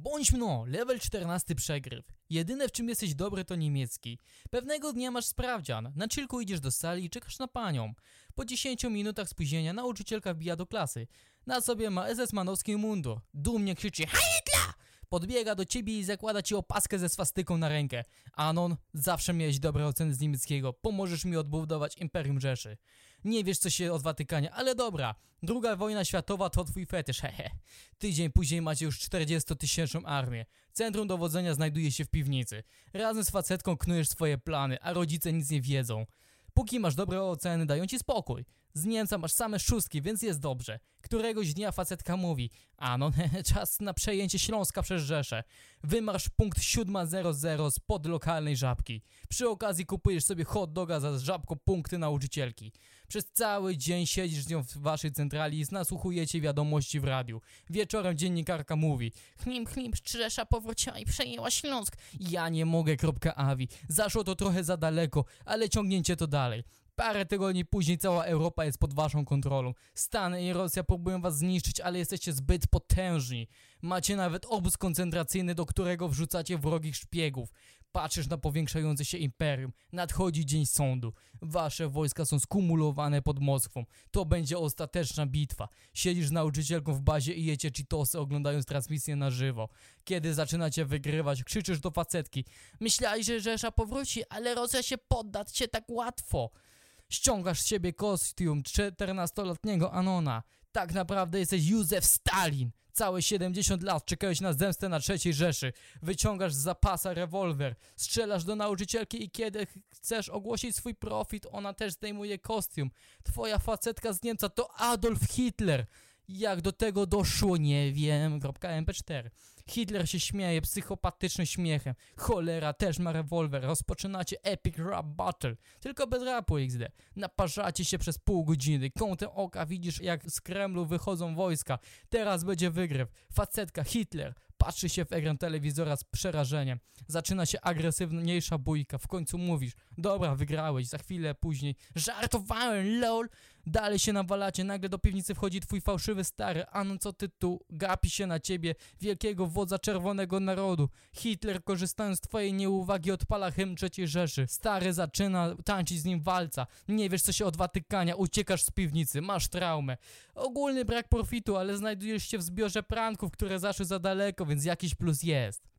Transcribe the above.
Bądź mno, level 14 przegryw. Jedyne w czym jesteś dobry to niemiecki. Pewnego dnia masz sprawdzian, na chillku idziesz do sali i czekasz na panią. Po 10 minutach spóźnienia nauczycielka wbija do klasy. Na sobie ma SS-manowski mundur. Dumnie krzyczy Heidla! Podbiega do ciebie i zakłada ci opaskę ze swastyką na rękę. Anon, zawsze miałeś dobre oceny z niemieckiego. Pomożesz mi odbudować Imperium Rzeszy. Nie wiesz co się od Watykanie, ale dobra. Druga wojna światowa to twój fetysz, hehe. Tydzień później macie już 40-tysięczną armię. Centrum dowodzenia znajduje się w piwnicy. Razem z facetką knujesz swoje plany, a rodzice nic nie wiedzą. Póki masz dobre oceny, dają ci spokój. Z Niemca masz same szóstki, więc jest dobrze. Któregoś dnia facetka mówi, a no, czas na przejęcie Śląska przez Rzeszę. Wymarsz punkt 700 spod lokalnej żabki. Przy okazji kupujesz sobie hot doga za żabko punkty nauczycielki. Przez cały dzień siedzisz z nią w waszej centrali i nasłuchujecie wiadomości w radiu. Wieczorem dziennikarka mówi Chlim, chlim, Rzesza powróciła i przejęła Śląsk. Ja nie mogę, kropka awi. Zaszło to trochę za daleko, ale ciągnięcie to dalej. Parę tygodni później cała Europa jest pod waszą kontrolą. Stany i Rosja próbują was zniszczyć, ale jesteście zbyt potężni. Macie nawet obóz koncentracyjny, do którego wrzucacie wrogich szpiegów. Patrzysz na powiększające się imperium. Nadchodzi dzień sądu. Wasze wojska są skumulowane pod Moskwą. To będzie ostateczna bitwa. Siedzisz z nauczycielką w bazie i jecie Cheetosy oglądając transmisję na żywo. Kiedy zaczynacie wygrywać, krzyczysz do facetki. Myślałeś, że Rzesza powróci, ale Rosja się podda cię tak łatwo. Ściągasz z siebie kostium 14-letniego Anona. Tak naprawdę jesteś Józef Stalin. Całe 70 lat czekałeś na zemstę na trzeciej Rzeszy. Wyciągasz z zapasa rewolwer, strzelasz do nauczycielki i kiedy chcesz ogłosić swój profit, ona też zdejmuje kostium. Twoja facetka z Niemca to Adolf Hitler. Jak do tego doszło, nie wiem. MP4. Hitler się śmieje psychopatycznym śmiechem. Cholera też ma rewolwer. Rozpoczynacie epic rap battle. Tylko bez rapu XD. Naparzacie się przez pół godziny. Kątem oka widzisz jak z Kremlu wychodzą wojska. Teraz będzie wygryw. Facetka Hitler patrzy się w ekran telewizora z przerażeniem. Zaczyna się agresywniejsza bójka. W końcu mówisz, dobra, wygrałeś. Za chwilę później, żartowałem, lol. Dalej się nawalacie, nagle do piwnicy wchodzi twój fałszywy stary. A no co ty tu? Gapi się na ciebie, wielkiego wodza czerwonego narodu. Hitler, korzystając z twojej nieuwagi, odpala hymn III Rzeszy. Stary zaczyna tańczyć z nim walca. Nie wiesz, co się od Watykania, uciekasz z piwnicy, masz traumę. Ogólny brak profitu, ale znajdujesz się w zbiorze pranków, które zaszły za daleko, więc jakiś plus jest.